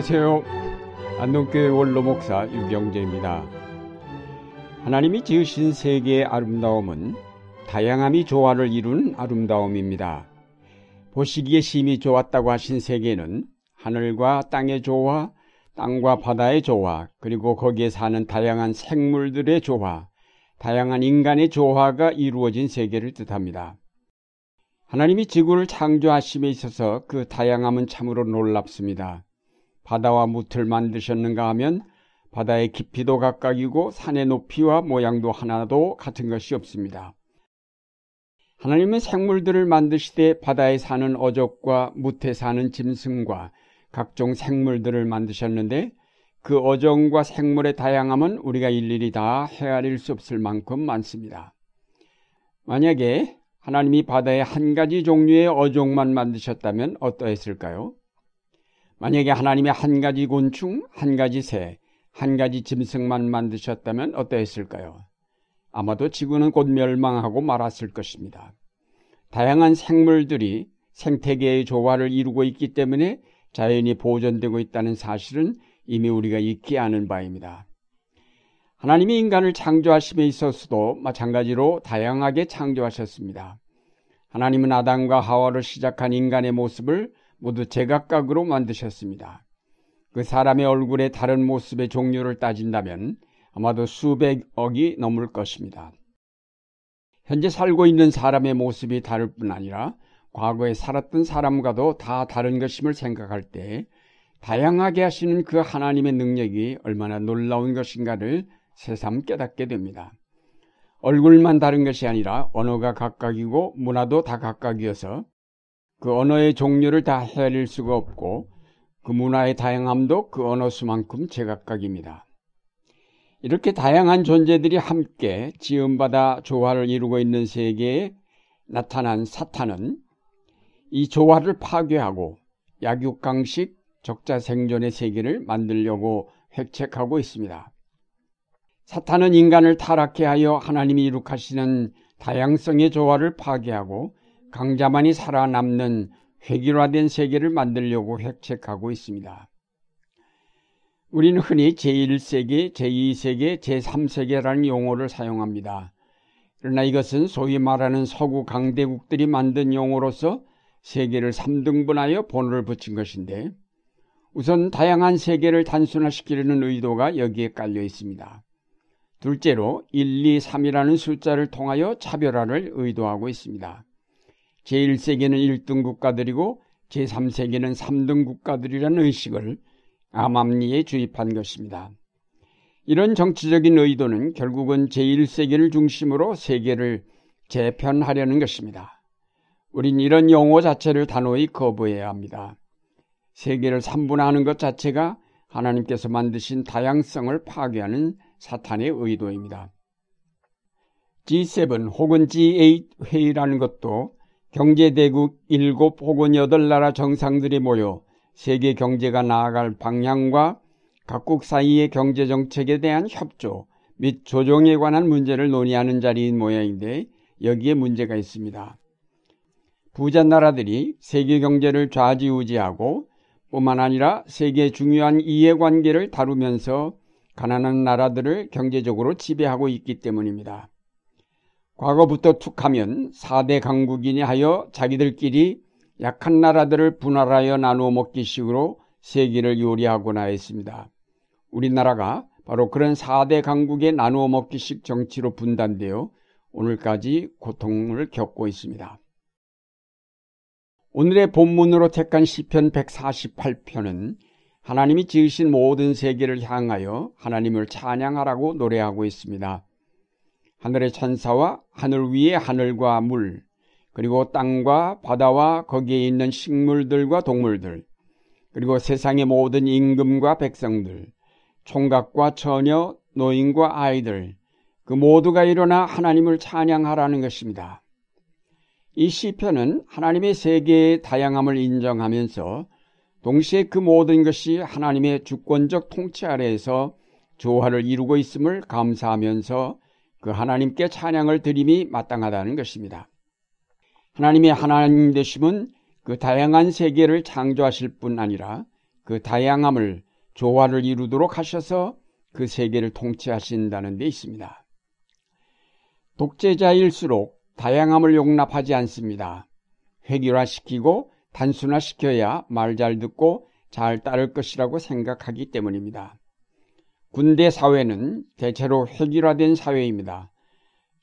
안녕하세요. 안동교회 원로 목사 유경재입니다. 하나님이 지으신 세계의 아름다움은 다양함이 조화를 이룬 아름다움입니다. 보시기에 심히 좋았다고 하신 세계는 하늘과 땅의 조화, 땅과 바다의 조화, 그리고 거기에 사는 다양한 생물들의 조화, 다양한 인간의 조화가 이루어진 세계를 뜻합니다. 하나님이 지구를 창조하심에 있어서 그 다양함은 참으로 놀랍습니다. 바다와 무틀 만드셨는가 하면 바다의 깊이도 각각이고 산의 높이와 모양도 하나도 같은 것이 없습니다. 하나님은 생물들을 만드시되 바다에 사는 어족과 무태 사는 짐승과 각종 생물들을 만드셨는데 그 어종과 생물의 다양함은 우리가 일일이 다 헤아릴 수 없을 만큼 많습니다. 만약에 하나님이 바다에 한 가지 종류의 어종만 만드셨다면 어떠했을까요? 만약에 하나님이 한 가지 곤충, 한 가지 새, 한 가지 짐승만 만드셨다면 어떠했을까요? 아마도 지구는 곧 멸망하고 말았을 것입니다. 다양한 생물들이 생태계의 조화를 이루고 있기 때문에 자연이 보존되고 있다는 사실은 이미 우리가 잊지 않은 바입니다. 하나님이 인간을 창조하심에 있어서도 마찬가지로 다양하게 창조하셨습니다. 하나님은 아담과 하와를 시작한 인간의 모습을 모두 제각각으로 만드셨습니다. 그 사람의 얼굴의 다른 모습의 종류를 따진다면 아마도 수백억이 넘을 것입니다. 현재 살고 있는 사람의 모습이 다를 뿐 아니라 과거에 살았던 사람과도 다 다른 것임을 생각할 때 다양하게 하시는 그 하나님의 능력이 얼마나 놀라운 것인가를 새삼 깨닫게 됩니다. 얼굴만 다른 것이 아니라 언어가 각각이고 문화도 다 각각이어서 그 언어의 종류를 다 헤아릴 수가 없고 그 문화의 다양함도 그 언어 수만큼 제각각입니다. 이렇게 다양한 존재들이 함께 지음받아 조화를 이루고 있는 세계에 나타난 사탄은 이 조화를 파괴하고 약육강식 적자 생존의 세계를 만들려고 획책하고 있습니다. 사탄은 인간을 타락해 하여 하나님이 이룩하시는 다양성의 조화를 파괴하고 강자만이 살아남는 획일화된 세계를 만들려고 획책하고 있습니다. 우리는 흔히 제1세계, 제2세계, 제3세계라는 용어를 사용합니다. 그러나 이것은 소위 말하는 서구 강대국들이 만든 용어로서 세계를 3등분하여 번호를 붙인 것인데 우선 다양한 세계를 단순화시키려는 의도가 여기에 깔려 있습니다. 둘째로 1, 2, 3이라는 숫자를 통하여 차별화를 의도하고 있습니다. 제1세계는 1등 국가들이고 제3세계는 3등 국가들이라는 의식을 암암리에 주입한 것입니다. 이런 정치적인 의도는 결국은 제1세계를 중심으로 세계를 재편하려는 것입니다. 우린 이런 용어 자체를 단호히 거부해야 합니다. 세계를 3분화하는 것 자체가 하나님께서 만드신 다양성을 파괴하는 사탄의 의도입니다. G7 혹은 G8 회의라는 것도 경제대국 7 혹은 8나라 정상들이 모여 세계 경제가 나아갈 방향과 각국 사이의 경제 정책에 대한 협조 및 조정에 관한 문제를 논의하는 자리인 모양인데 여기에 문제가 있습니다. 부자 나라들이 세계 경제를 좌지우지하고 뿐만 아니라 세계 중요한 이해관계를 다루면서 가난한 나라들을 경제적으로 지배하고 있기 때문입니다. 과거부터 툭하면 4대 강국이니 하여 자기들끼리 약한 나라들을 분할하여 나누어 먹기 식으로 세계를 요리하고나 했습니다. 우리나라가 바로 그런 4대 강국의 나누어 먹기식 정치로 분단되어 오늘까지 고통을 겪고 있습니다. 오늘의 본문으로 택한 시편 148편은 하나님이 지으신 모든 세계를 향하여 하나님을 찬양하라고 노래하고 있습니다. 하늘의 천사와 하늘 위의 하늘과 물, 그리고 땅과 바다와 거기에 있는 식물들과 동물들, 그리고 세상의 모든 임금과 백성들, 총각과 처녀, 노인과 아이들, 그 모두가 일어나 하나님을 찬양하라는 것입니다. 이 시편은 하나님의 세계의 다양함을 인정하면서 동시에 그 모든 것이 하나님의 주권적 통치 아래에서 조화를 이루고 있음을 감사하면서 그 하나님께 찬양을 드림이 마땅하다는 것입니다. 하나님의 하나님 되심은 그 다양한 세계를 창조하실 뿐 아니라 그그 다양함을 조화를 이루도록 하셔서 그 세계를 통치하신다는 데 있습니다. 독재자일수록 다양함을 용납하지 않습니다. 획일화시키고 단순화시켜야 말 잘 듣고 잘 따를 것이라고 생각하기 때문입니다. 군대 사회는 대체로 획일화된 사회입니다.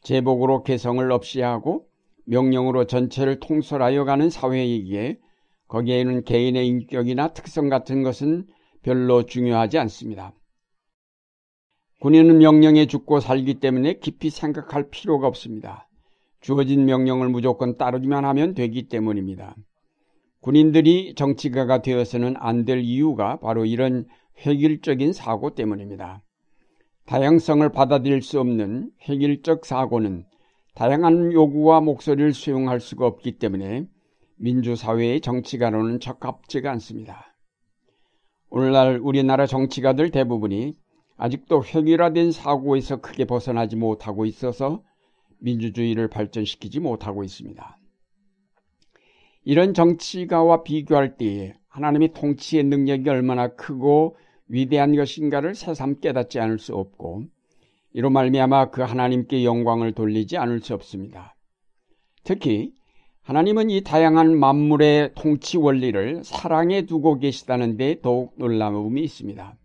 제복으로 개성을 없이 하고 명령으로 전체를 통솔하여 가는 사회이기에 거기에는 개인의 인격이나 특성 같은 것은 별로 중요하지 않습니다. 군인은 명령에 죽고 살기 때문에 깊이 생각할 필요가 없습니다. 주어진 명령을 무조건 따르기만 하면 되기 때문입니다. 군인들이 정치가가 되어서는 안 될 이유가 바로 이런 획일적인 사고 때문입니다. 다양성을 받아들일 수 없는 획일적 사고는 다양한 요구와 목소리를 수용할 수가 없기 때문에 민주사회의 정치가로는 적합지가 않습니다. 오늘날 우리나라 정치가들 대부분이 아직도 획일화된 사고에서 크게 벗어나지 못하고 있어서 민주주의를 발전시키지 못하고 있습니다. 이런 정치가와 비교할 때에 하나님의 통치의 능력이 얼마나 크고 위대한 것인가를 새삼 깨닫지 않을 수 없고 이로 말미암아 그 하나님께 영광을 돌리지 않을 수 없습니다. 특히 하나님은 이 다양한 만물의 통치 원리를 사랑에 두고 계시다는 데 더욱 놀라움이 있습니다.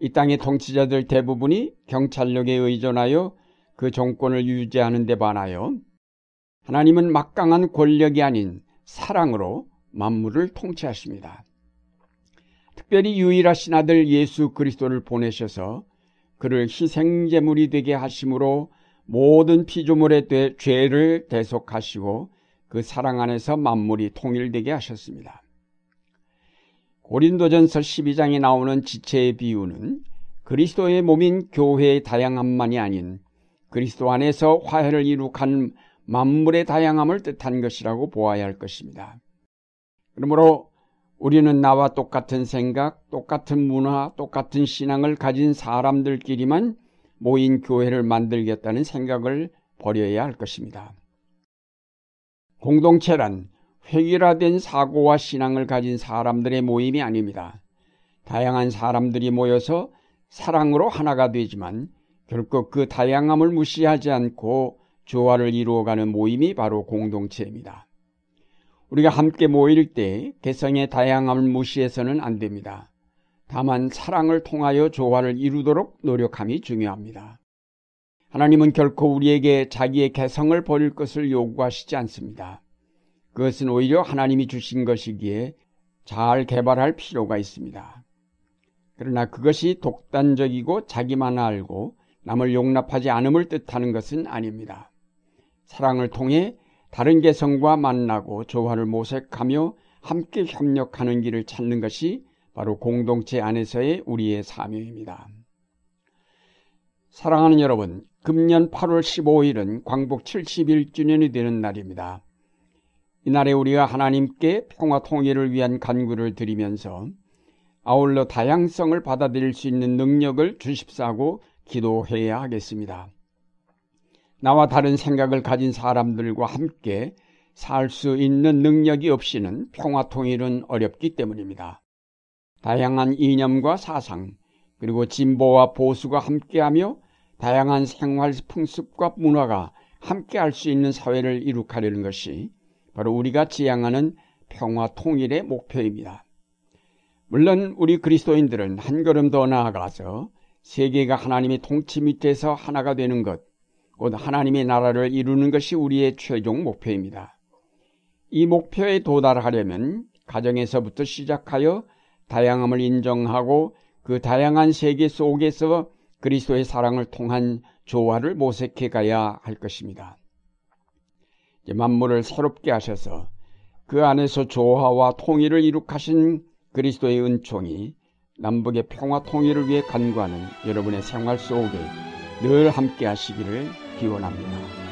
이 땅의 통치자들 대부분이 경찰력에 의존하여 그 정권을 유지하는 데 반하여 하나님은 막강한 권력이 아닌 사랑으로 만물을 통치하십니다. 특별히 유일하신 아들 예수 그리스도를 보내셔서 그를 희생제물이 되게 하심으로 모든 피조물의 죄를 대속하시고 그 사랑 안에서 만물이 통일되게 하셨습니다. 고린도전서 12장에 나오는 지체의 비유는 그리스도의 몸인 교회의 다양함만이 아닌 그리스도 안에서 화해를 이룩한 만물의 다양함을 뜻한 것이라고 보아야 할 것입니다. 그러므로 우리는 나와 똑같은 생각, 똑같은 문화, 똑같은 신앙을 가진 사람들끼리만 모인 교회를 만들겠다는 생각을 버려야 할 것입니다. 공동체란 획일화된 사고와 신앙을 가진 사람들의 모임이 아닙니다. 다양한 사람들이 모여서 사랑으로 하나가 되지만 결코 그 다양함을 무시하지 않고 조화를 이루어가는 모임이 바로 공동체입니다. 우리가 함께 모일 때 개성의 다양함을 무시해서는 안 됩니다. 다만 사랑을 통하여 조화를 이루도록 노력함이 중요합니다. 하나님은 결코 우리에게 자기의 개성을 버릴 것을 요구하시지 않습니다. 그것은 오히려 하나님이 주신 것이기에 잘 개발할 필요가 있습니다. 그러나 그것이 독단적이고 자기만 알고 남을 용납하지 않음을 뜻하는 것은 아닙니다. 사랑을 통해 다른 개성과 만나고 조화를 모색하며 함께 협력하는 길을 찾는 것이 바로 공동체 안에서의 우리의 사명입니다. 사랑하는 여러분, 금년 8월 15일은 광복 71주년이 되는 날입니다. 이날에 우리가 하나님께 평화 통일을 위한 간구를 드리면서 아울러 다양성을 받아들일 수 있는 능력을 주십사고 기도해야 하겠습니다. 나와 다른 생각을 가진 사람들과 함께 살 수 있는 능력이 없이는 평화 통일은 어렵기 때문입니다. 다양한 이념과 사상, 그리고 진보와 보수가 함께하며 다양한 생활 풍습과 문화가 함께 할 수 있는 사회를 이룩하려는 것이 바로 우리가 지향하는 평화 통일의 목표입니다. 물론 우리 그리스도인들은 한 걸음 더 나아가서 세계가 하나님의 통치 밑에서 하나가 되는 것, 곧 하나님의 나라를 이루는 것이 우리의 최종 목표입니다. 이 목표에 도달하려면 가정에서부터 시작하여 다양함을 인정하고 그 다양한 세계 속에서 그리스도의 사랑을 통한 조화를 모색해 가야 할 것입니다. 만물을 새롭게 하셔서 그 안에서 조화와 통일을 이룩하신 그리스도의 은총이 남북의 평화 통일을 위해 간구하는 여러분의 생활 속에 늘 함께 하시기를 기원합니다.